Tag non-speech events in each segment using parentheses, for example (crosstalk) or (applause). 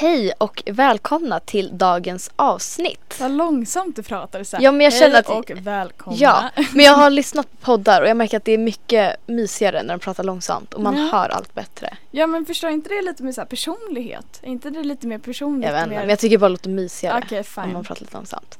Hej och välkomna till dagens avsnitt. Vad långsamt du pratar så. Ja, men jag känner Hej att- och välkomna. Ja, (laughs) men jag har lyssnat på poddar och jag märker att det är mycket mysigare när de pratar långsamt och man Ja. hör allt bättre. ja men förstår inte det lite mer så här personlighet? Är inte det lite mer personligt? Jag vet inte, mer... men jag tycker det bara låter mysigare Okej om man fine. pratar lite långsamt.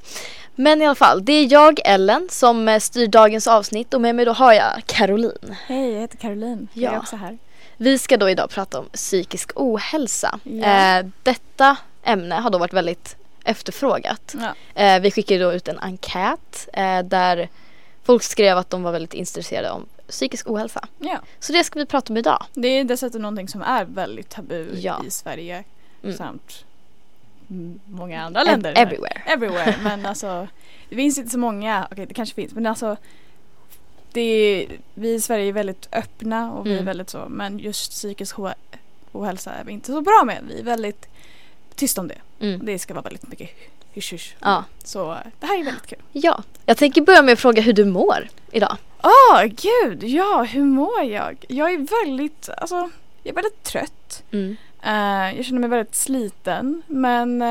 Men i alla fall, det är jag Ellen som eh, styr dagens avsnitt och med mig då har jag Caroline. Hej jag heter Caroline. Jag är Ja. också här. Vi ska då idag prata om psykisk ohälsa. Ja. Eh, detta ämne har då varit väldigt efterfrågat. Ja. Eh, vi skickade då ut en enkät eh, där folk skrev att de var väldigt intresserade om psykisk ohälsa. ja. Så det ska vi prata om idag. Det är dessutom någonting som är väldigt tabu Ja. i Sverige Mm. samt många andra länder. Ev- everywhere. Everywhere. Men alltså det finns inte så många, okej det kanske finns men alltså det är, vi i Sverige är väldigt öppna och vi är Mm. väldigt så men just psykisk ohälsa är vi inte så bra med. Vi är väldigt tysta om det. Mm. Det ska vara väldigt mycket hysch hysch. Ja. Så det här är väldigt kul. ja, jag tänker börja med att fråga hur du mår idag. Åh gud, ja hur mår jag? Jag är väldigt, alltså jag är väldigt trött. Mm. Eh, jag känner mig väldigt sliten men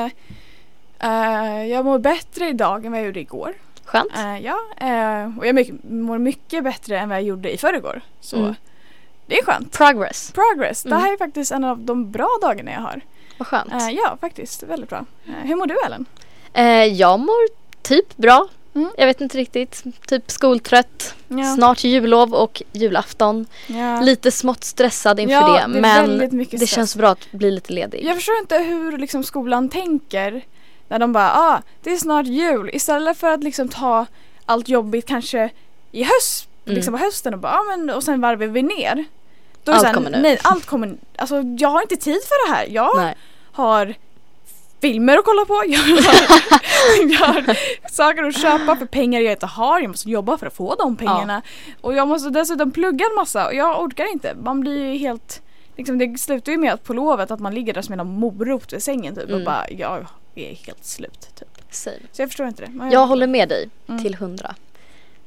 eh, jag mår bättre idag än vad jag gjorde igår. Skönt. Eh, ja, eh, och jag mycket, mår mycket bättre än vad jag gjorde i förrgår. Så Mm. det är skönt. Progress. Progress. Det Mm. här är faktiskt en av de bra dagarna jag har. Vad skönt. Eh, ja, faktiskt. Väldigt bra. Eh, hur mår du Ellen? Eh, jag mår typ bra. Mm. Jag vet inte riktigt. Typ skoltrött. Ja. Snart jullov och julafton. Ja. Lite smått stressad inför Ja, det. det men det känns bra att bli lite ledig. Jag förstår inte hur liksom, skolan tänker när de bara ah, det är snart jul istället för att liksom ta allt jobbigt kanske i höst, Mm. liksom på hösten och bara ah, men och sen varvar vi ner. Då Allt här, kommer nu. Nej, allt kommer Alltså jag har inte tid för det här. Jag Nej. har filmer att kolla på. Jag har, (laughs) jag har saker att köpa för pengar jag inte har. Jag måste jobba för att få de pengarna. Och jag måste dessutom plugga en massa och jag orkar inte. Man blir ju helt Liksom det slutar ju med att på lovet att man ligger där som en morot vid sängen typ och Mm. bara jag är helt slut typ. Same. Så jag förstår inte det. Men Jag håller med dig Mm. till hundra.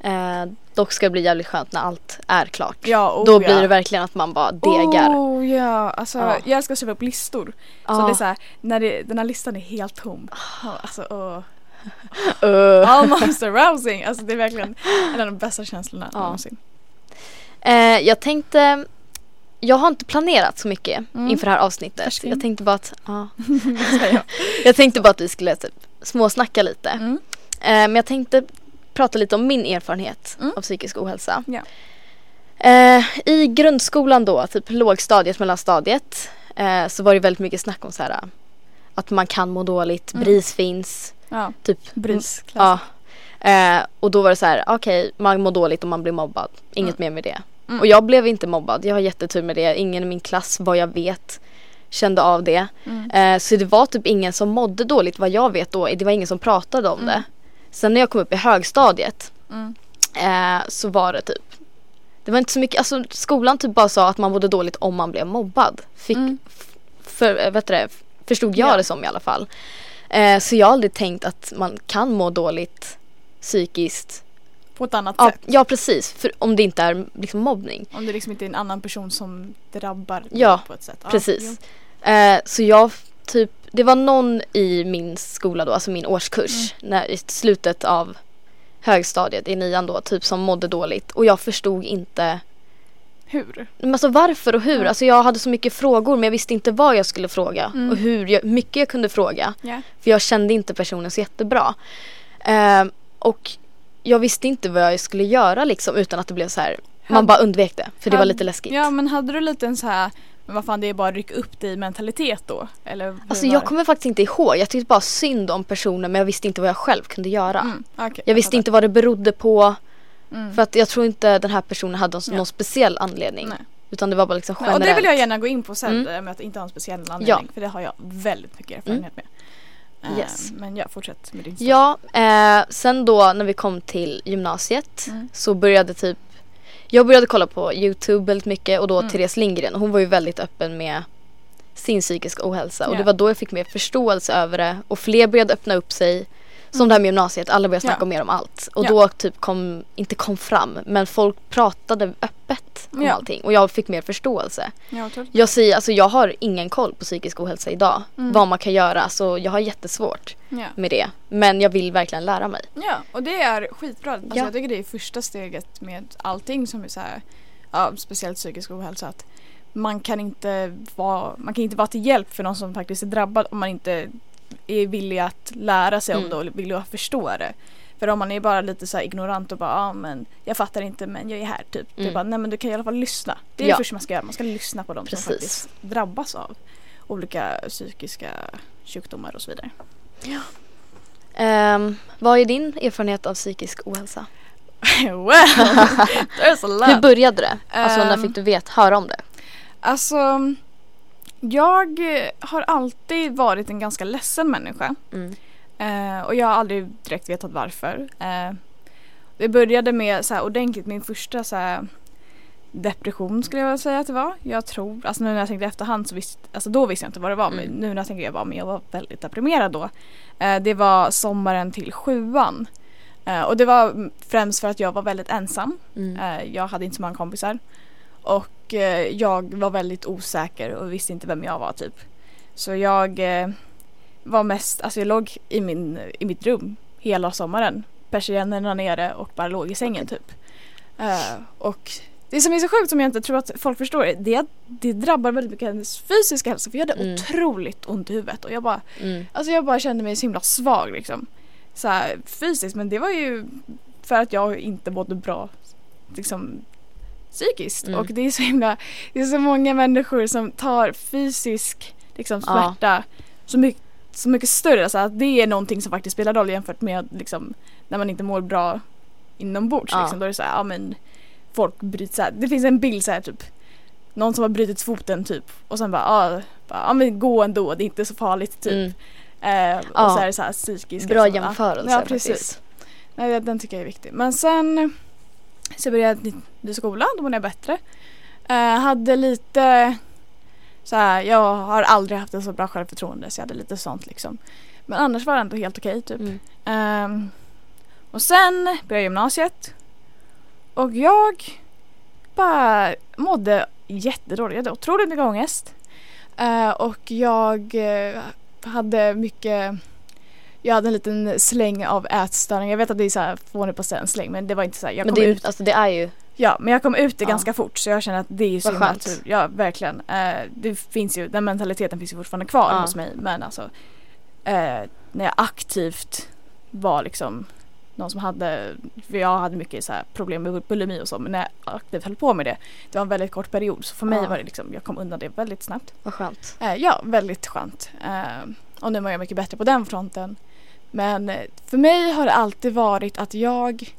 Eh, dock ska det bli jävligt skönt när allt är klart. Ja, oh, Då ja. blir det verkligen att man bara degar. Oh ja, alltså Ja. jag att skriva upp listor. Så Ja. det är så här, när det, den här listan är helt tom. Ja, Alltså, åh. (laughs) Uh. Almost arousing. Alltså det är verkligen en av de bästa känslorna Ja. någonsin. Eh, jag tänkte, jag har inte planerat så mycket Mm. inför det här avsnittet. Färsking. Jag tänkte bara att, ja. (laughs) (laughs) Jag. tänkte bara att vi skulle typ småsnacka lite. Mm. Eh, men jag tänkte prata lite om min erfarenhet Mm. av psykisk ohälsa. Ja. Eh, I grundskolan då, typ lågstadiet, mellanstadiet, eh, så var det väldigt mycket snack om så här att man kan må dåligt, Mm. BRIS finns, Ja, typ bris. Ja. Eh, och då var det så här, okej, man mår dåligt om man blir mobbad. Inget mer med det. Mm. Och jag blev inte mobbad. Jag har jättetur med det. Ingen i min klass, vad jag vet, kände av det. Mm. Eh, så det var typ ingen som mådde dåligt vad jag vet då. Det var ingen som pratade om Mm. det. Sen när jag kom upp i högstadiet Mm. eh, så var det typ det var inte så mycket, alltså skolan typ bara sa att man mådde dåligt om man blev mobbad. Fick, Mm. för, eh, vet det, förstod jag Ja. det som i alla fall. Eh, så jag har aldrig tänkt att man kan må dåligt psykiskt. På ett annat Ja, sätt. ja precis, för om det inte är liksom mobbning. Om det liksom inte är en annan person som drabbar Ja, på ett sätt. precis. jo. Eh, så jag typ, det var någon i min skola då, alltså min årskurs, när, i slutet av högstadiet i nian då, typ som mådde dåligt. Och jag förstod inte Hur? Men alltså varför och hur? Ja. Alltså jag hade så mycket frågor men jag visste inte vad jag skulle fråga Mm. och hur jag, mycket jag kunde fråga. Ja. För jag kände inte personen så jättebra. Ehm, och jag visste inte vad jag skulle göra liksom utan att det blev så här. Man bara undvek det för det var lite läskigt. Ja men hade du lite en så här men vad fan det är bara att rycka upp dig mentalitet då? Eller Alltså jag kommer faktiskt inte ihåg. Jag tyckte bara synd om personen men jag visste inte vad jag själv kunde göra. Mm, okej, Jag visste fattar. inte vad det berodde på. Mm. För att jag tror inte den här personen hade någon, Ja. speciell anledning. Nej. Utan det var bara liksom Nej, generellt. och det vill jag gärna gå in på sen Mm. det med att inte ha en speciell anledning. För det har jag väldigt mycket erfarenhet med. Eh, Yes. Men ja, fortsätt med din story. Ja, eh, sen då när vi kom till gymnasiet Mm. så började typ Jag började kolla på Youtube väldigt mycket och då Mm. Therese Lindgren hon var ju väldigt öppen med sin psykiska ohälsa och Ja. det var då jag fick mer förståelse över det och fler började öppna upp sig Som det här med gymnasiet, alla började snacka Ja. mer om allt. Och Ja. då typ kom, inte kom fram, men folk pratade öppet om Ja. allting. Och jag fick mer förståelse. Ja, jag säger, alltså jag har ingen koll på psykisk ohälsa idag. Mm. Vad man kan göra, så jag har jättesvårt med det. Men jag vill verkligen lära mig. ja, och det är skitbra. Alltså, Ja. Jag tycker det är första steget med allting som är så här, ja, speciellt psykisk ohälsa. Att man kan inte vara, man kan inte vara till hjälp för någon som faktiskt är drabbad om man inte är villig att lära sig om Mm. det och villig att förstå det. För om man är bara lite så ignorant och bara ja men jag fattar inte men jag är här typ. Det är Mm. bara nej men du kan i alla fall lyssna. Det är Ja. det första man ska göra. Man ska lyssna på dem som faktiskt drabbas av olika psykiska sjukdomar och så vidare. Ehm, vad är din erfarenhet av psykisk ohälsa? (laughs) well, (laughs) there's a lot. Hur började det? Alltså när Ehm. fick du veta, höra om det? Alltså, jag har alltid varit en ganska ledsen människa. Mm. Eh, och jag har aldrig direkt vetat varför. Eh, det började med så här ordentligt, min första så här, depression skulle jag vilja säga att det var. Jag tror, alltså nu när jag tänkte efterhand så visste, alltså då visste jag inte vad det var. Men Mm. nu när jag tänker jag bara, men jag var väldigt deprimerad då. Eh, det var sommaren till sjuan. Eh, och det var främst för att jag var väldigt ensam. Mm. Eh, jag hade inte så många kompisar. Och eh, jag var väldigt osäker och visste inte vem jag var typ. Så jag eh, var mest, alltså jag låg i, min, i mitt rum hela sommaren. Persiennerna nere och bara låg i sängen typ. Eh, och det som är så sjukt som jag inte tror att folk förstår är det, att det drabbar väldigt mycket hennes fysiska hälsa för jag hade Mm. otroligt ont i huvudet och jag bara Mm. Alltså jag bara kände mig så himla svag liksom. Så här, fysiskt men det var ju för att jag inte mådde bra liksom psykiskt. Mm. Och det är så himla, det är så många människor som tar fysisk liksom, Ja. smärta så, mycket, så mycket större. Alltså att det är någonting som faktiskt spelar roll jämfört med liksom, när man inte mår bra inombords. Ja. Liksom. Då är det så här, ja men folk bryter så här. Det finns en bild så här typ någon som har brutit foten typ och sen bara, ja, bara, ja men gå ändå, det är inte så farligt typ. Mm. Eh, och Ja. så är det så här psykiska. Bra som- jämförelse Ja, precis. faktiskt. Nej, den tycker jag är viktig. Men sen så började jag ny- skola, då mådde jag bättre. Eh, hade lite så här, jag har aldrig haft en så bra självförtroende så jag hade lite sånt liksom. Men annars var det ändå helt okej typ. Mm. Ehm, och sen började jag gymnasiet. Och jag bara mådde jättedåligt. Jag hade otroligt mycket ångest. Eh, och jag eh, hade mycket jag hade en liten släng av ätstörning. Jag vet att det är så här fånigt på en släng men det var inte så här. Jag Men kom det, är- ut, alltså, det är ju, ja, men jag kom ut det Ja. ganska fort så jag känner att det är ju så himla tur. Ja, verkligen. Eh, det finns ju, den mentaliteten finns ju fortfarande kvar Ja. hos mig men alltså eh, när jag aktivt var liksom någon som hade, för jag hade mycket så problem med bulimi och så men när jag aktivt höll på med det det var en väldigt kort period så för mig Ja. var det liksom, jag kom undan det väldigt snabbt. vad skönt. Eh, ja, väldigt skönt. Eh, och nu mår jag mycket bättre på den fronten. Men eh, för mig har det alltid varit att jag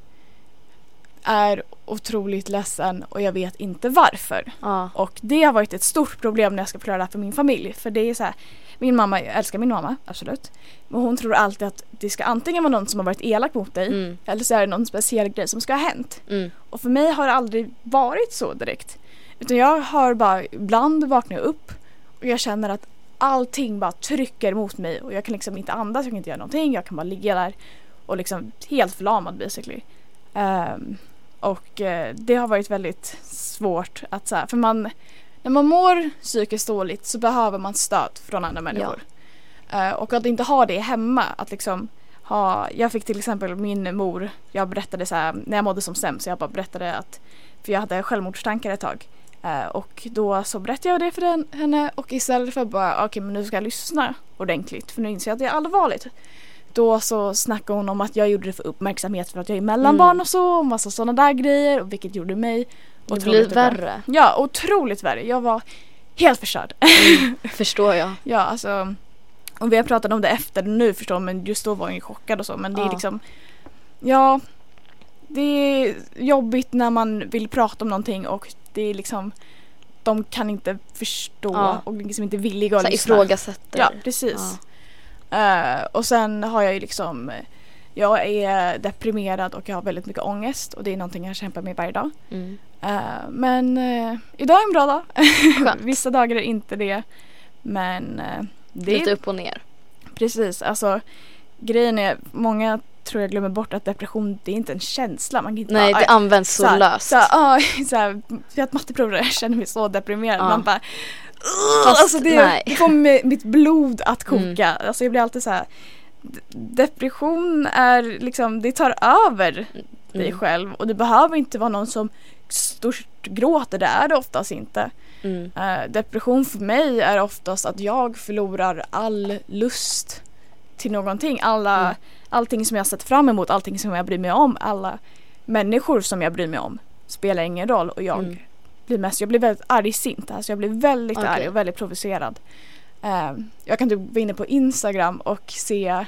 är otroligt ledsen och jag vet inte varför. Ja. Och det har varit ett stort problem när jag ska förklara det här för min familj. För det är så här, min mamma, jag älskar min mamma, absolut. Men hon tror alltid att det ska antingen vara någon som har varit elak mot dig Mm. eller så är det någon speciell grej som ska ha hänt. Mm. Och för mig har det aldrig varit så direkt. Utan jag har bara, ibland vaknar jag upp och jag känner att allting bara trycker mot mig och jag kan liksom inte andas, jag kan inte göra någonting, jag kan bara ligga där och liksom helt förlamad basically. Ehm, och eh, det har varit väldigt svårt att så här, för man, när man mår psykiskt dåligt så behöver man stöd från andra människor. Eh, och att inte ha det hemma, att liksom ha, jag fick till exempel min mor, jag berättade så här, när jag mådde som sämst, jag bara berättade att, för jag hade självmordstankar ett tag. Eh, och då så berättade jag det för den, henne och istället för att bara okej men nu ska jag lyssna ordentligt för nu inser jag att det är allvarligt. Då så snackade hon om att jag gjorde det för uppmärksamhet för att jag är mellanbarn Mm. och så och massa sådana där grejer och vilket gjorde mig Det otroligt blir värre. Ja, otroligt värre. Jag var helt förstörd. Mm. (laughs) Förstår jag. Ja, alltså. Och vi har pratat om det efter nu förstår men just då var jag ju chockad och så. Men det är liksom. Ja. Det är jobbigt när man vill prata om någonting och det är liksom. De kan inte förstå Ja. och liksom inte villiga att Så lyssna. ifrågasätter. Ja, precis. Eh, och sen har jag ju liksom. Jag är deprimerad och jag har väldigt mycket ångest och det är någonting jag kämpar med varje dag. Mm. Eh, men eh, idag är en bra dag. (laughs) Vissa dagar är inte det. Men det Lite är upp och ner. precis, alltså grejen är, många tror jag glömmer bort att depression det är inte en känsla. Man kan inte Nej, bara, det används så, så löst. Så ah, så här, vi har ett matteprov där jag känner mig så deprimerad. Ja. Man bara Fast alltså det, nej. det får mi- mitt blod att koka. Mm. Alltså jag blir alltid så här. Depression är liksom, det tar över dig Mm. själv och det behöver inte vara någon som stort gråter, det är det oftast inte. Mm. Eh, depression för mig är oftast att jag förlorar all lust till någonting. Alla, Mm. Allting som jag sett fram emot, allting som jag bryr mig om, alla människor som jag bryr mig om spelar ingen roll och jag Mm. blir mest, jag blir väldigt argsint. Alltså jag blir väldigt Okej. arg och väldigt provocerad. Eh, jag kan typ vara inne på Instagram och se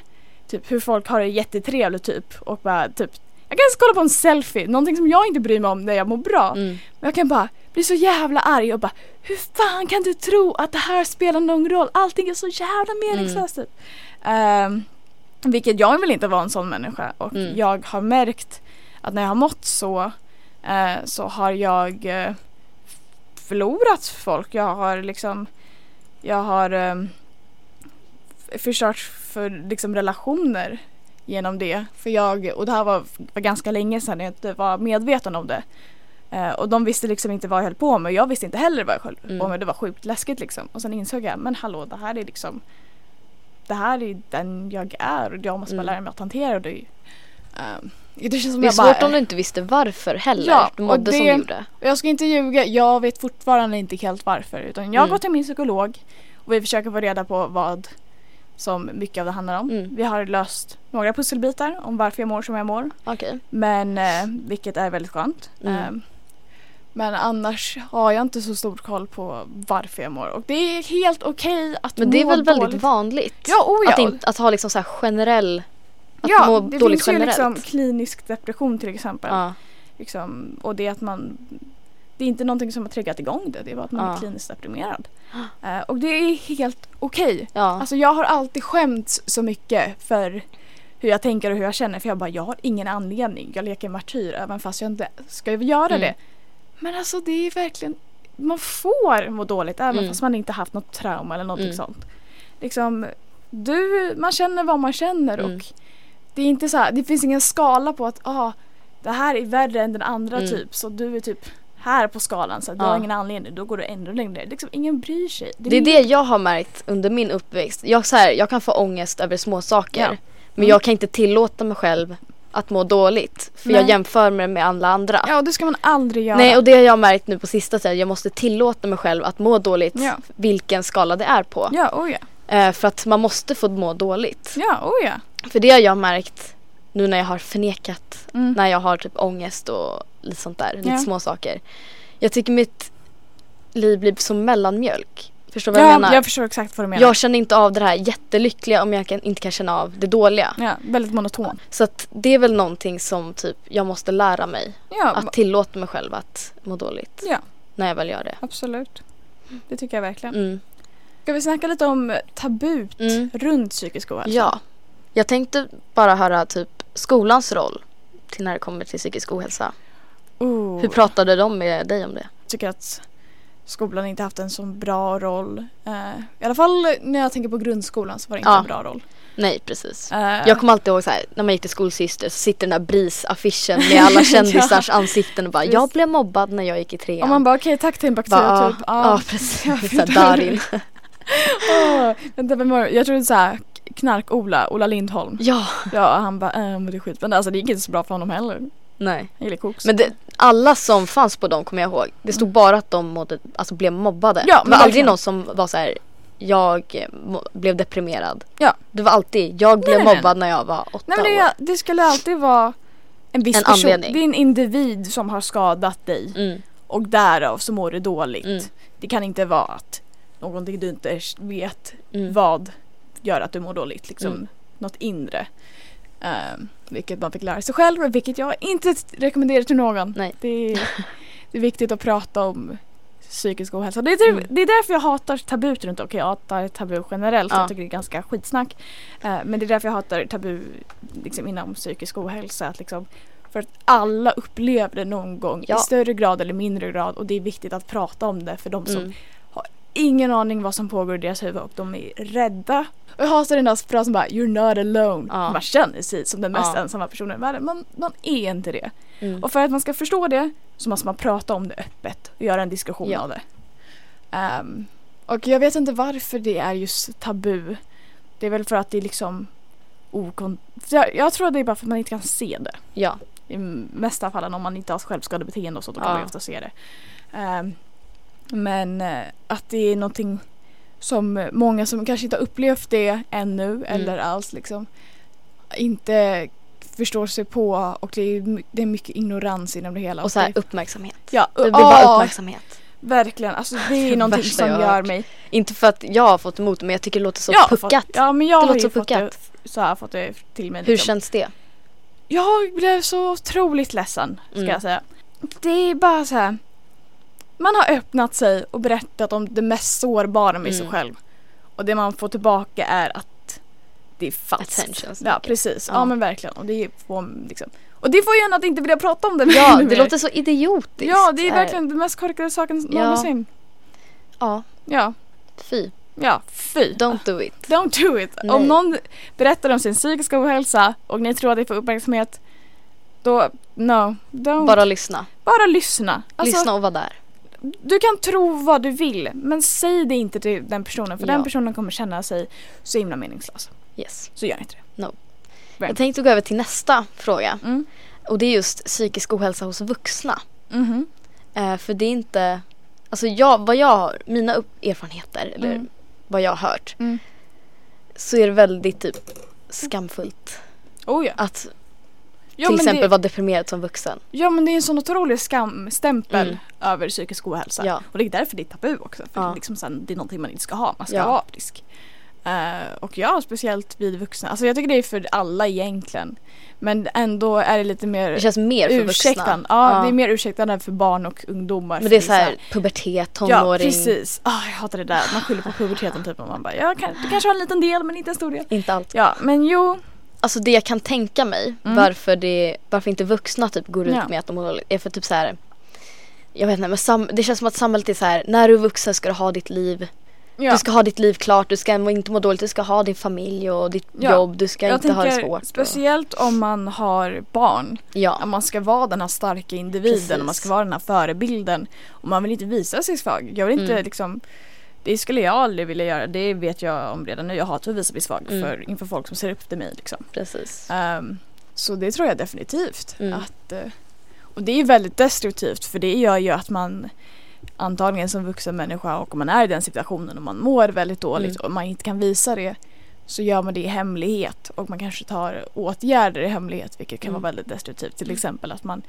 typ hur folk har det jättetrevligt typ och bara typ jag kan kolla på en selfie, någonting som jag inte bryr mig om när jag mår bra. Mm. Men jag kan bara bli så jävla arg och bara Hur fan kan du tro att det här spelar någon roll? Allting är så jävla meningslöst typ. Ehm, vilket jag vill inte vara en sån människa och Mm. jag har märkt att när jag har mått så eh, så har jag eh, förlorat folk. Jag har liksom jag har eh, förstört för liksom relationer genom det. För jag, och det här var, var ganska länge sedan jag inte var medveten om det. Eh, och de visste liksom inte vad jag höll på med och jag visste inte heller vad jag höll Mm. på med. Det var sjukt läskigt liksom. Och sen insåg jag, men hallå det här är liksom Det här är den jag är och jag måste bara Mm. lära mig att hantera det. Um, det känns som Det är jag bara, svårt om du inte visste varför heller. Ja, du mådde som det- du gjorde. Jag ska inte ljuga, jag vet fortfarande inte helt varför. Utan jag Mm. går till min psykolog och vi försöker få reda på vad som mycket av det handlar om. Mm. Vi har löst några pusselbitar om varför jag mår som jag mår. Okej. Men eh, vilket är väldigt skönt. Mm. Eh, men annars har jag inte så stor koll på varför jag mår. Och det är helt okej att Men det är må väl väldigt dåligt. vanligt? Ja, oh ja. Att, inte, att ha liksom så generell, att ja, må det dåligt finns ju liksom klinisk depression till exempel. Ja. Liksom, och det är att man Det är inte någonting som har triggat igång det, det är bara att man Ja. är kliniskt deprimerad. Eh, och det är helt okej. Ja. Alltså jag har alltid skämts så mycket för hur jag tänker och hur jag känner för jag bara jag har ingen anledning. Jag leker martyr även fast jag inte ska göra Mm. det. Men alltså det är verkligen man får må dåligt även Mm. fast man inte haft något trauma eller någonting Mm. sånt. Liksom du, man känner vad man känner Mm. och det är inte så här, det finns ingen skala på att ah, det här är värre än den andra Mm. typ så du är typ här på skalan så att du Ja. har ingen anledning då går du ännu längre. Liksom, ingen bryr sig. Det är det jag har märkt under min uppväxt. Jag, så här, jag kan få ångest över små saker Ja. Men Mm. jag kan inte tillåta mig själv att må dåligt. För Nej. jag jämför mig med alla andra. Ja, det ska man aldrig göra. Nej och det har jag märkt nu på sista tiden. Jag måste tillåta mig själv att må dåligt. Ja. Vilken skala det är på. Ja, oh ja. Eh, för att man måste få må dåligt. Ja, oh ja. För det har jag märkt nu när jag har förnekat. Mm. När jag har typ ångest och lite sånt där. Lite Ja. små saker. Jag tycker mitt liv blir som mellanmjölk. Förstår vad Ja, jag menar? jag förstår exakt vad du menar. Jag känner inte av det här jättelyckliga om jag kan, inte kan känna av det dåliga. Ja, väldigt monoton. Så att det är väl någonting som typ jag måste lära mig. Ja, Att tillåta mig själv att må dåligt. Ja. När jag väl gör det. absolut. Det tycker jag verkligen. Mm. Ska vi snacka lite om tabut Mm. runt psykisk ohälsa? Ja. Jag tänkte bara höra typ skolans roll till när det kommer till psykisk ohälsa. Oh, Hur pratade de med dig om det? jag tycker att skolan inte haft en så bra roll. Eh, I alla fall när jag tänker på grundskolan så var det inte Ja. en bra roll. Nej precis. Eh, Jag kommer alltid ihåg så här, när man gick till skolsyster så sitter den där BRIS-affischen med alla (laughs) kändisars ansikten och bara jag blev mobbad när jag gick i trean. och man bara okej tack Timbuktu typ. ja, ja precis. (laughs) Darin. (laughs) Åh, vänta, vem var det? Jag trodde såhär Knark-Ola, Ola Lindholm. Ja, Ja han bara äh, men det är skit. Men alltså det gick inte så bra för honom heller. Nej. Jag gillar koks. Men det, alla som fanns på dem kommer jag ihåg. Det stod bara att de mådde, alltså blev mobbade. Ja, det var aldrig någon som var så här. Jag eh, blev deprimerad. Ja. Det var alltid, jag blev nej, nej. mobbad när jag var åtta Nej men det, år. det skulle alltid vara en viss En person. anledning. Det är en individ som har skadat dig Mm, och därav så mår du dåligt. Mm. Det kan inte vara att någonting du inte vet mm. vad gör att du mår dåligt. Liksom Mm. något inre. Ehm, vilket man fick lära sig själv vilket jag inte rekommenderar till någon. Nej. Det, är, (laughs) det är viktigt att prata om psykisk ohälsa. Det är, typ- Mm. det är därför jag hatar tabut runt Okej jag hatar tabu generellt. Ja. Jag tycker det är ganska skitsnack. Eh, men det är därför jag hatar tabu liksom, inom psykisk ohälsa. Att, liksom, för att alla upplever det någon gång Ja. i större grad eller mindre grad och det är viktigt att prata om det för de som Mm. Ingen aning vad som pågår i deras huvud och de är rädda. Och jag hatar den där frasen bara “You're not alone”. Ja. Man känner sig som den mest Ja. ensamma personen i världen. Men man är inte det. Mm. Och för att man ska förstå det så måste man prata om det öppet och göra en diskussion Ja. av det. Ehm, och jag vet inte varför det är just tabu. Det är väl för att det är liksom okon... Jag, jag tror det är bara för att man inte kan se det. Ja, I mesta fallen om man inte har självskadebeteende och så då kan man ju ofta se det. Ehm, men eh, att det är någonting som många som kanske inte har upplevt det ännu Mm. eller alls liksom inte förstår sig på och det är, det är mycket ignorans inom det hela. och så här uppmärksamhet. ja, Det blir ja, bara uppmärksamhet. Verkligen, alltså det är (laughs) någonting som gör mig... Inte för att jag har fått emot men jag tycker det låter så Jag har fått- puckat. Ja men jag Det har ju så fått det, puckat. så jag fått det till mig. Hur liksom. känns det? Jag blev så otroligt ledsen ska Mm. jag säga. Det är bara så här. Man har öppnat sig och berättat om det mest sårbara med sig Mm. själv. Och det man får tillbaka är att det är falskt. Attention Ja precis, ja. Ja. men verkligen. Och det får liksom. Och det får ju en att inte vilja prata om det Ja, det mer. låter så idiotiskt. Ja det är verkligen den mest korkade saken Ja. någonsin. Ja, Ja, fy. ja fy. Don't do it. Don't do it. Nej. Om någon berättar om sin psykiska ohälsa och ni tror att det får uppmärksamhet då, no, don't. Bara lyssna. Bara lyssna. Alltså, lyssna och vara där. Du kan tro vad du vill men säg det inte till den personen för Ja. den personen kommer känna sig så himla meningslös. Yes. Så gör inte det. Bra. Jag tänkte gå över till nästa fråga. Mm. Och det är just psykisk ohälsa hos vuxna. Mhm. Eh, för det är inte, alltså jag, vad jag har, mina erfarenheter eller Mm. vad jag har hört. Mm. Så är det väldigt typ skamfullt Oh ja. att Ja till exempel det, vara deprimerad som vuxen. ja men det är en sån otrolig skamstämpel Mm. över psykisk ohälsa. Ja. Och det är därför det är tabu också. För Ja. det, är liksom sen, det är någonting man inte ska ha. Man ska vara frisk. Eh, och ja, speciellt vid vuxna. Alltså jag tycker det är för alla egentligen. Men ändå är det lite mer Det känns mer för ursäktande. vuxna. Ja, det är mer ursäktande för barn och ungdomar. Men det är så här pubertet, tonåring. Ja precis. Ah, jag hatar det där. Man skyller på puberteten typ och man bara ja, du kanske har en liten del men inte en stor del. Inte allt. Ja men jo. Alltså det jag kan tänka mig Mm. varför, det, varför inte vuxna typ går ut Ja. med att de mår är för typ så här. Jag vet inte men sam, det känns som att samhället är så här. när du är vuxen ska du ha ditt liv. Ja. Du ska ha ditt liv klart, du ska inte må dåligt, du ska ha din familj och ditt Ja. jobb, du ska jag inte ha det svårt. och- speciellt om man har barn. Ja, Att man ska vara den här starka individen Precis. och man ska vara den här förebilden. Och man vill inte visa sig svag. Jag vill inte Mm. liksom det skulle jag aldrig vilja göra, det vet jag om redan nu. Jag hatar att visa mig svag Mm. för, inför folk som ser upp till mig. Liksom. precis. Ehm, så det tror jag definitivt. Mm. Att, eh, och det är väldigt destruktivt för det gör ju att man antagligen som vuxen människa och om man är i den situationen och man mår väldigt dåligt Mm. och man inte kan visa det så gör man det i hemlighet och man kanske tar åtgärder i hemlighet vilket kan Mm. vara väldigt destruktivt. Till exempel att man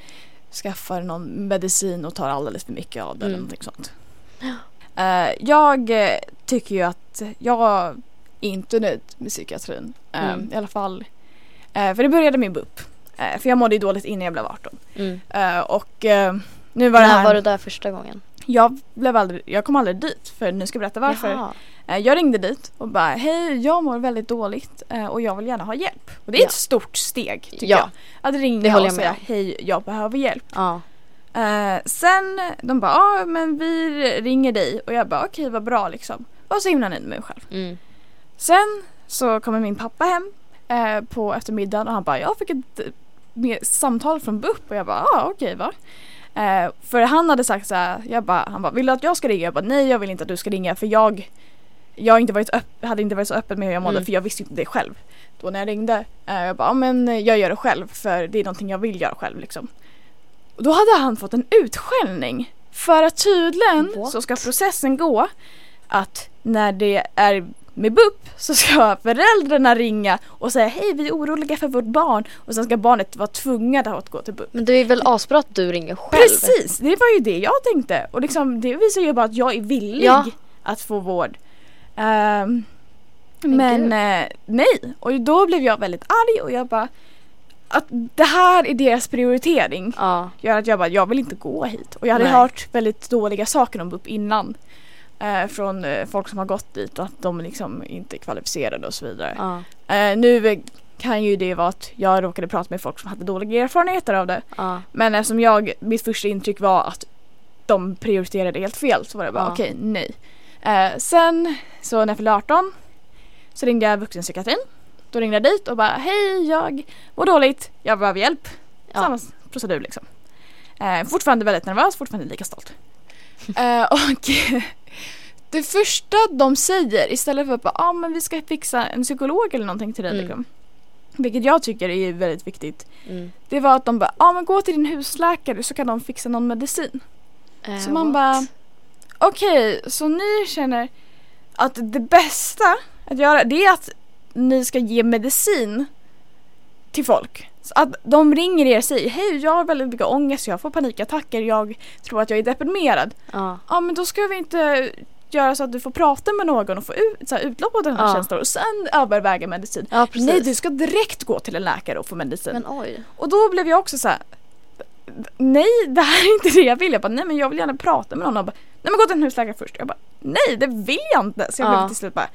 skaffar någon medicin och tar alldeles för mycket av det eller Mm. någonting sånt. Eh, jag eh, tycker ju att jag är inte nöjd med psykiatrin. Eh, Mm. I alla fall. För det började med BUP. För jag mådde ju dåligt innan jag blev 18. Mm. Och nu var det När här. var du där första gången? Jag, blev aldrig, jag kom aldrig dit för nu ska jag berätta varför. Jaha. Jag ringde dit och bara hej jag mår väldigt dåligt och jag vill gärna ha hjälp. Och det är Ja. ett stort steg tycker Ja. jag. Att Det ringa och säga hej jag behöver hjälp. Ja. Eh, sen de bara ja men vi ringer dig och jag bara okej vad bra liksom. Och så himla nöjd med mig själv. Mm. Sen så kommer min pappa hem eh, på eftermiddagen och han bara jag fick ett samtal från BUP och jag bara ja okej va. Eh, för han hade sagt så här, jag bara, han bara vill du att jag ska ringa? Jag bara nej jag vill inte att du ska ringa för jag jag inte varit hade inte varit så öppen med hur jag mådde Mm. för jag visste inte det själv. Då när jag ringde. Eh, jag bara ja, men jag gör det själv för det är någonting jag vill göra själv liksom. Och då hade han fått en utskällning. För att tydligen What? så ska processen gå att när det är med BUP så ska föräldrarna ringa och säga hej vi är oroliga för vårt barn och sen ska barnet vara tvunget att gå till BUP. Men det är väl asbra att du ringer själv? Precis, det var ju det jag tänkte och liksom, det visar ju bara att jag är villig Ja. att få vård. Ehm, Men men gud. eh, nej, och då blev jag väldigt arg och jag bara att det här är deras prioritering Ja. gör att jag bara, jag vill inte gå hit. Och jag hade Nej. hört väldigt dåliga saker om BUP innan. Eh, från eh, folk som har gått dit och att de liksom inte är kvalificerade och så vidare. Ja. Eh, nu kan ju det vara att jag råkade prata med folk som hade dåliga erfarenheter av det. Ja. Men eftersom jag, mitt första intryck var att de prioriterade helt fel så var det bara Ja. okej, nej. Eh, sen så när jag fyllde 18 så ringde jag vuxenpsykiatrin. Då ringde jag dit och bara hej jag mår dåligt, jag behöver hjälp. Ja. Samma procedur liksom. Eh, fortfarande väldigt nervös, fortfarande lika stolt. (laughs) Eh, och (laughs) det första de säger istället för att bara, ah, men vi ska fixa en psykolog eller någonting till dig. Mm. Liksom, vilket jag tycker är väldigt viktigt. Mm. Det var att de bara, ah, men gå till din husläkare så kan de fixa någon medicin. Eh, Så man what? bara, okej så ni känner att det bästa att göra det är att ni ska ge medicin till folk. Så att de ringer er och säger hej jag har väldigt mycket ångest, jag får panikattacker, jag tror att jag är deprimerad. Ja. Ja men då ska vi inte göra så att du får prata med någon och få ut, så här, utlopp på den här Ja. känslan och sen överväga medicin. ja. Nej du ska direkt gå till en läkare och få medicin. Men oj. Och då blev jag också så här. Nej det här är inte det jag vill. Jag bara nej men jag vill gärna prata med någon och bara nej men gå till en husläkare först. Jag bara nej det vill jag inte. Så jag Ja. blev till slut bara "Eh,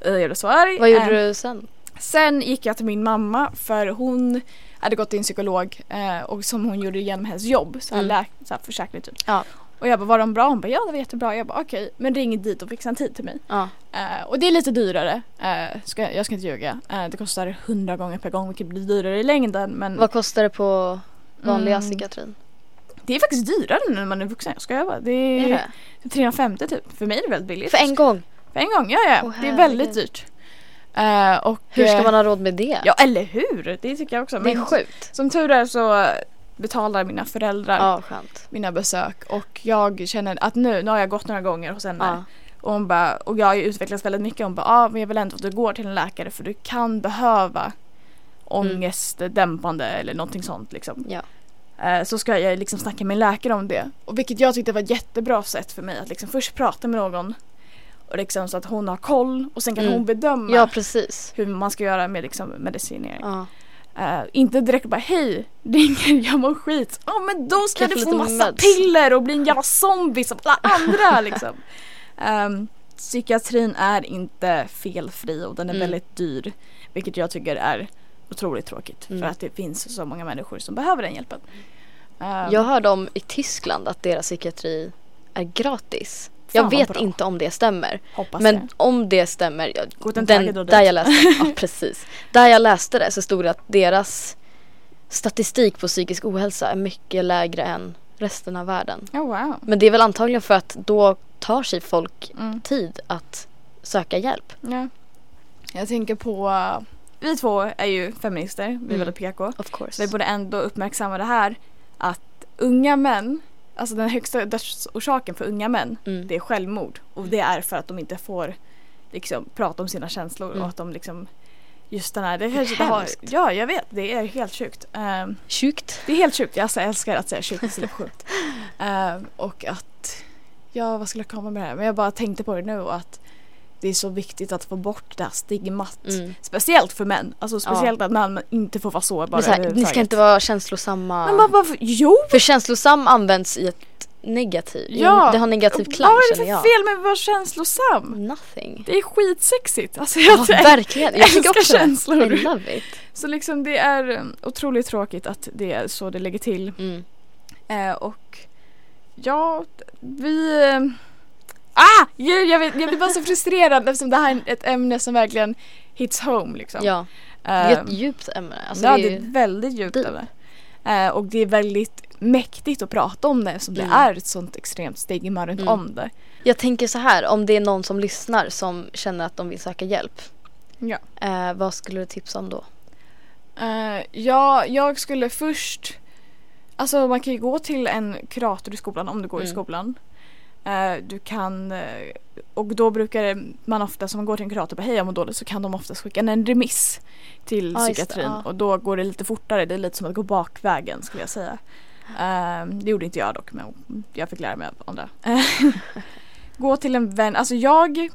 jag blev så arg. Vad gjorde Eh, du sen? Sen gick jag till min mamma för hon hade gått till en psykolog eh, och som hon gjorde genom hennes jobb. Så här, Mm. läk, så här försäkring typ. Ja. Och jag bara var de bra? Hon bara ja det var jättebra. Jag bara okej men ring dit och fixa en tid till mig. Ja. Eh, och det är lite dyrare. Eh, ska, jag ska inte ljuga. Eh, det kostar 100 gånger per gång vilket blir dyrare i längden. Men Vad kostar det på vanliga Mm. psykiatrin? Det är faktiskt dyrare nu när man är vuxen. Jag skojar bara. Det Är är, det? 350 typ. För mig är det väldigt billigt. För en gång? En gång, ja ja. Åh, det är väldigt dyrt. Eh, och, Hur ska eh, man ha råd med det? Ja eller hur! Det tycker jag också. det är Men sjukt. Som tur är så betalar mina föräldrar Ja, mina besök och jag känner att nu, nu har jag gått några gånger hos henne Ja. och hon bara, och jag har ju utvecklats väldigt mycket. Hon bara, ja ah, men jag vill ändå att du går till en läkare för du kan behöva ångestdämpande eller någonting sånt liksom. Ja. Eh, Så ska jag liksom snacka med en läkare om det. Och vilket jag tyckte var ett jättebra sätt för mig att liksom först prata med någon och liksom så att hon har koll och sen kan Mm. hon bedöma Ja, hur man ska göra med liksom medicinering. Ja. Eh, inte direkt bara hej, ringer (laughs) jag mår skit. Ja men då ska du få massa meds? piller och bli en jävla zombie som alla (laughs) andra liksom. Um, psykiatrin är inte felfri och den är Mm. väldigt dyr. Vilket jag tycker är otroligt tråkigt Mm. för att det finns så många människor som behöver den hjälpen. Um, Jag hörde om i Tyskland att deras psykiatri är gratis. Jag vet inte om det stämmer. hoppas Men det. om det stämmer, jag, den, där jag läste, (laughs) ja precis. Där jag läste det så stod det att deras statistik på psykisk ohälsa är mycket lägre än resten av världen. Oh, wow. Men det är väl antagligen för att då tar sig folk Mm. tid att söka hjälp. Ja. Jag tänker på, uh, vi två är ju feminister, vi är Mm. väldigt PK. Of course. Så vi borde ändå uppmärksamma det här att unga män, alltså den högsta dödsorsaken för unga män, Mm. det är självmord. Och det är för att de inte får liksom prata om sina känslor Mm. och att de liksom just den här, det, kanske inte har, ja jag vet, det är helt sjukt. Ehm, Sjukt. det är helt sjukt, jag alltså, älskar att säga sjukt istället för (laughs) sjukt. Ehm, och att, ja vad skulle jag komma med det här? Men jag bara tänkte på det nu och att det är så viktigt att få bort det här stigmat. Mm. Speciellt för män. Alltså speciellt att män inte får vara så bara Men så här, ni ska inte vara känslosamma. Men bara, varför? Jo! För känslosam används i ett negativ, Ja. det har negativ klang Vad är det känner för jag. fel med att vara känslosam? Nothing. Det är skitsexigt. Alltså Ja, jag verkligen. Jag (laughs) älskar också det. känslor. I love it. Så liksom det är um, otroligt tråkigt att det är så det ligger till. Mm. Eh, och ja, vi... ah! Jag, jag, vet, jag blir bara så frustrerad eftersom det här är ett ämne som verkligen hits home liksom. Ja, det är ett djupt ämne. Alltså, ja, det det är är ju- ett väldigt djupt deep. ämne. Eh, och det är väldigt mäktigt att prata om det eftersom Mm. det är ett sånt extremt stigma runt Mm. om det. Jag tänker så här, om det är någon som lyssnar som känner att de vill söka hjälp. Ja. Eh, vad skulle du tipsa om då? Eh, ja, jag skulle först... Alltså man kan ju gå till en kurator i skolan om du går i Mm. skolan. Eh, du kan... eh, och då brukar man ofta, som man går till en kurator och bara hej jag mår dåligt så kan de oftast skicka en remiss till Ja, just det, psykiatrin. ja. Och då går det lite fortare, det är lite som att gå bakvägen skulle jag säga. Eh, det gjorde inte jag dock men jag fick lära mig av andra. (laughs) Gå till en vän, alltså jag...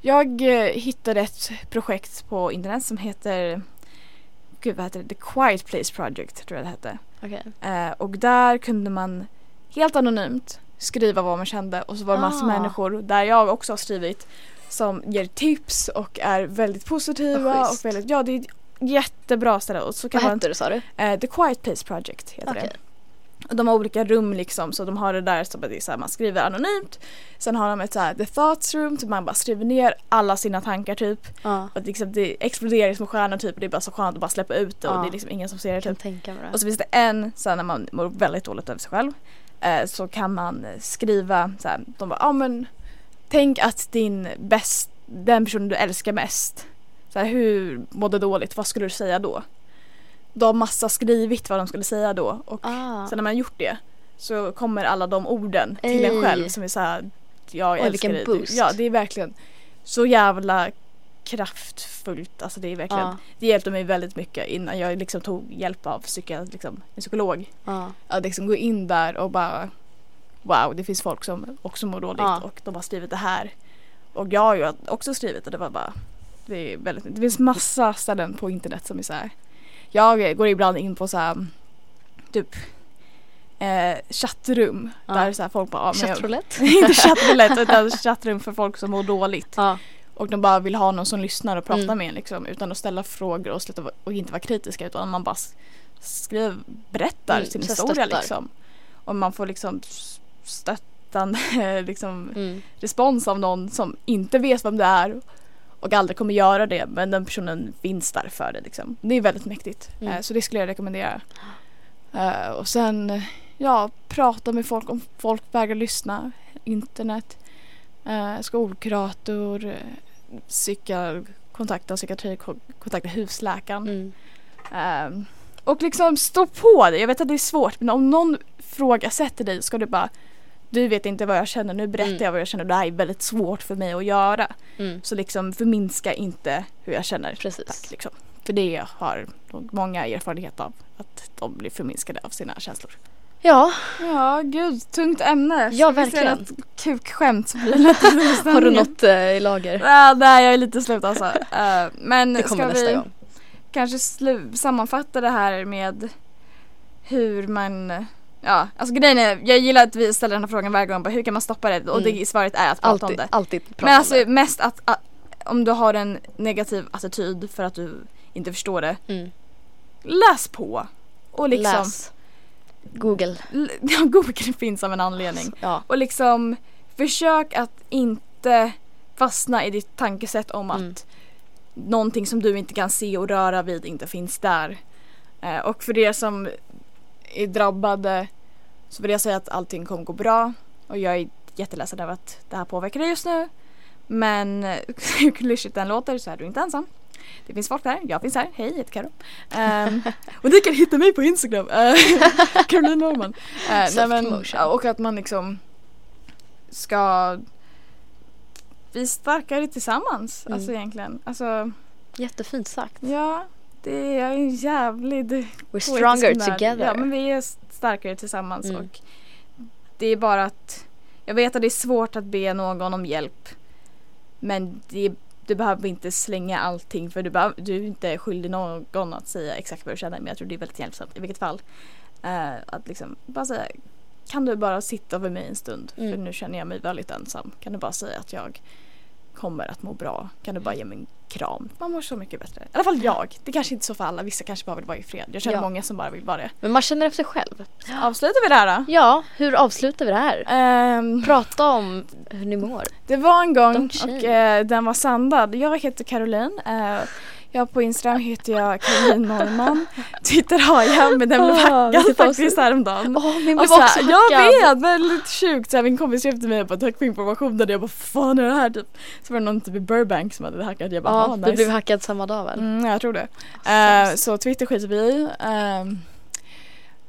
Jag hittade ett projekt på internet som heter Gud vad heter det? The Quiet Place Project tror jag det hette. Eh, och där kunde man helt anonymt skriva vad man kände och så var det massa Ah. människor där jag också har skrivit som ger tips och är väldigt positiva schysst. och väldigt, ja det är ett jättebra ställe och så kan Vad man, hette du sa du? eh, The Quiet Place Project heter Okej. det. Och de har olika rum liksom så de har det där som det är så här, man skriver anonymt. Sen har de ett så här the thoughts room så man bara skriver ner alla sina tankar typ. Ja. Och liksom det exploderar som stjärnor typ och det är bara så skönt att bara släppa ut det och Ja. det är liksom ingen som ser det typ. mig Och det. så finns det en, sen när man mår väldigt dåligt över sig själv eh, så kan man skriva så här, de bara, ja men tänk att din bäst, den personen du älskar mest, så här, hur mådde dåligt, vad skulle du säga då? De har massa skrivit vad de skulle säga då och Ah. sen när man gjort det så kommer alla de orden till en själv som är så här, jag Oj, älskar dig. boost. Ja det är verkligen så jävla kraftfullt, alltså det är verkligen Ja. det hjälpte mig väldigt mycket innan jag liksom tog hjälp av psyka, liksom, en psykolog. Ja. Att liksom gå in där och bara wow, det finns folk som också mår dåligt Ja. och de har skrivit det här. Och jag har ju också skrivit och det var bara det är väldigt, det finns massa ställen på internet som är så här. Jag går ibland in på så här typ eh, chattrum Ja. där så här folk bara jag, Chattroulette? (laughs) inte chattroulette (laughs) utan chattrum för folk som mår dåligt. Ja. Och de bara vill ha någon som lyssnar och pratar Mm. med en liksom, utan att ställa frågor och, sluta, och inte vara kritiska utan man bara s- skriver, berättar Mm, sin historia liksom. Och man får liksom stöttande (laughs) liksom, Mm. respons av någon som inte vet vem det är och aldrig kommer göra det men den personen finns där för det liksom. Det är väldigt mäktigt. Mm. Eh, så det skulle jag rekommendera. Eh, och sen ja, prata med folk om folk vägrar lyssna. Internet, eh, skolkurator, psyka, kontakta psykiatri, ko- kontakta husläkaren. Mm. Ehm, och liksom stå på det. Jag vet att det är svårt men om någon frågasätter dig ska du bara du vet inte vad jag känner, nu berättar Mm. jag vad jag känner. Det här är väldigt svårt för mig att göra. Mm. Så liksom förminska inte hur jag känner. Precis. Tack, liksom. För det har många erfarenhet av. Att de blir förminskade av sina känslor. Ja, Ja, gud, tungt ämne. Ja, vi verkligen. något kukskämt så blir lite (laughs) har du något eh, i lager? Ja, nej, jag är lite slut alltså. (laughs) Eh, men Det kommer ska nästa vi gång. kanske sammanfatta det här med hur man Ja, alltså grejen är, jag gillar att vi ställer den här frågan varje gång, bara, hur kan man stoppa det? Och Mm. det svaret är att prata om Alltid, det. alltid prata Men om alltså mest att, att om du har en negativ attityd för att du inte förstår det, Mm. läs på. Och liksom, Läs. Google. (laughs) ja, Google finns av en anledning. Ja. Och liksom försök att inte fastna i ditt tankesätt om att Mm. någonting som du inte kan se och röra vid inte finns där. Eh, och för det som är drabbade så vill jag säga att allting kommer gå bra. Och jag är jätteledsen över att det här påverkar dig just nu. Men (laughs) hur klyschigt den låter så är du inte ensam. Det finns folk där, jag finns här, hej jag heter Karo. Ehm, och ni kan hitta mig på Instagram, uh, (laughs) Caroline Norman. Eh, nej, men, och att man liksom ska bli starkare tillsammans. Mm. Alltså egentligen. Alltså, Jättefint sagt. ja. Det är en jävligt We're stronger together. Ja men vi är starkare tillsammans Mm. och det är bara att jag vet att det är svårt att be någon om hjälp men det, du behöver inte slänga allting för du, behöver, du är inte skyldig någon att säga exakt vad du känner men jag tror det är väldigt hjälpsamt i vilket fall. Eh, att liksom bara säga kan du bara sitta vid mig en stund för Mm. nu känner jag mig väldigt ensam. Kan du bara säga att jag kommer att må bra? Kan du bara ge mig en kram? Man mår så mycket bättre. I alla fall jag. Det kanske inte är så för alla. Vissa kanske bara vill vara i fred. Jag känner Ja. många som bara vill vara det. Men man känner efter själv. Avslutar vi det här då? Ja, hur avslutar vi det här? Ehm, Prata om hur ni mår. det var en gång och eh, den var sandad. Jag heter Caroline. Eh, jag på Instagram heter jag Caroline Norman. Twitter har jag men den blev hackad vilket faktiskt häromdagen. Åh, min Och blev så också här, jag hackad. vet, väldigt sjukt. Så här, min kompis skrev till mig och bara tack för informationen. Jag bara fan är det här typ? Så var det någon typ i Burbank som hade hackat. Jag bara Ja, ah, du nice. blev hackad samma dag väl? Mm, jag tror det. Eh, Sämst. så Twitter skiter vi i. Ehm,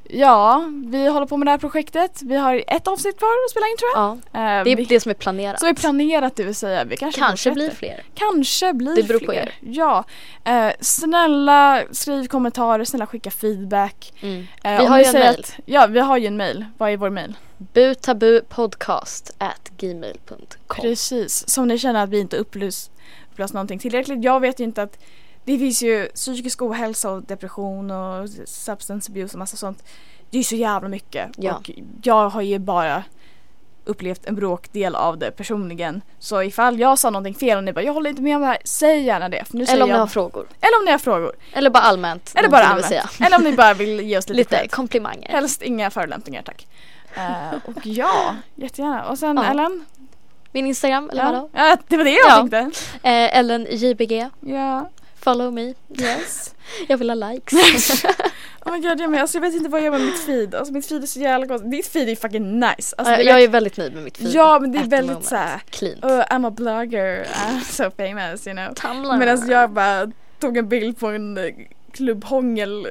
ja, vi håller på med det här projektet. Vi har ett avsnitt kvar att spela in tror jag. Ja, Eh, det är vi, det som är planerat. så är planerat det vill säga. Vi kanske, Kanske blir fler. Kanske blir Det beror på fler. er. Ja. Eh, snälla skriv kommentarer, snälla skicka feedback. Mm. Eh, Vi har ju en mail. Ja, vi har ju en mail. Vad är vår mail? butabupodcast at gmail.com Precis, som ni känner att vi inte upplöst, upplöst någonting tillräckligt. Jag vet ju inte att det finns ju psykisk ohälsa och depression och substance abuse och massa sånt. Det är ju så jävla mycket. Ja. Och jag har ju bara upplevt en bråkdel av det personligen. Så ifall jag sa någonting fel och ni bara jag håller inte med om det här, säg gärna det. För nu Eller om ni jag, har frågor. eller om ni har frågor. Eller bara allmänt. Eller bara ni allmänt. Eller om ni bara vill ge oss lite, Lite komplimanger. Helst inga förolämpningar tack. Eh, och ja, (laughs) jättegärna. Och sen Ja. Ellen? Min Instagram, eller Ja. vadå? ja, det var det jag Ja. tänkte. Eh, Ellen JBG. Ja. Follow me. Yes. (laughs) Jag vill ha likes. (laughs) Oh my god, jag med. Alltså, jag vet inte vad jag gör med mitt feed. Alltså mitt feed är så jävla konstigt. Ditt feed är fucking nice. Alltså, det jag, är jag är väldigt nöjd med mitt feed. Ja, men det är väldigt moment. så här, Clean. Oh, I'm a blogger, I'm (laughs) so famous you know. Tumblr. Medan jag bara tog en bild på en eh, klubbhångel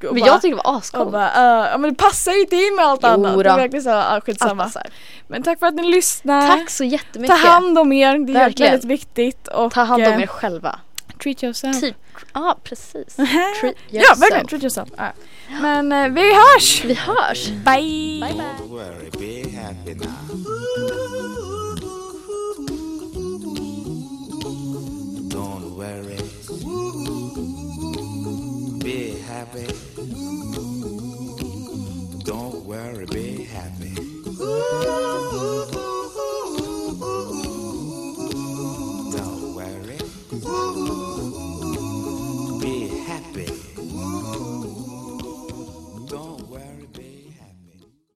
Men bara, jag tyckte det var ascoolt. uh, ja men det passar inte in med allt Jo annat. Det då. är verkligen så, uh, skitsamma. Men tack för att ni lyssnar. Tack så jättemycket. Ta hand om er, det är Verkligen. väldigt viktigt. Och, Ta hand om eh, er själva. Treat yourself. Typ. Ja, precis. Treat (laughs) ja, yourself. verkligen. Treat yourself. Ja. Men eh, vi hörs! Vi hörs. Bye! Bye bye.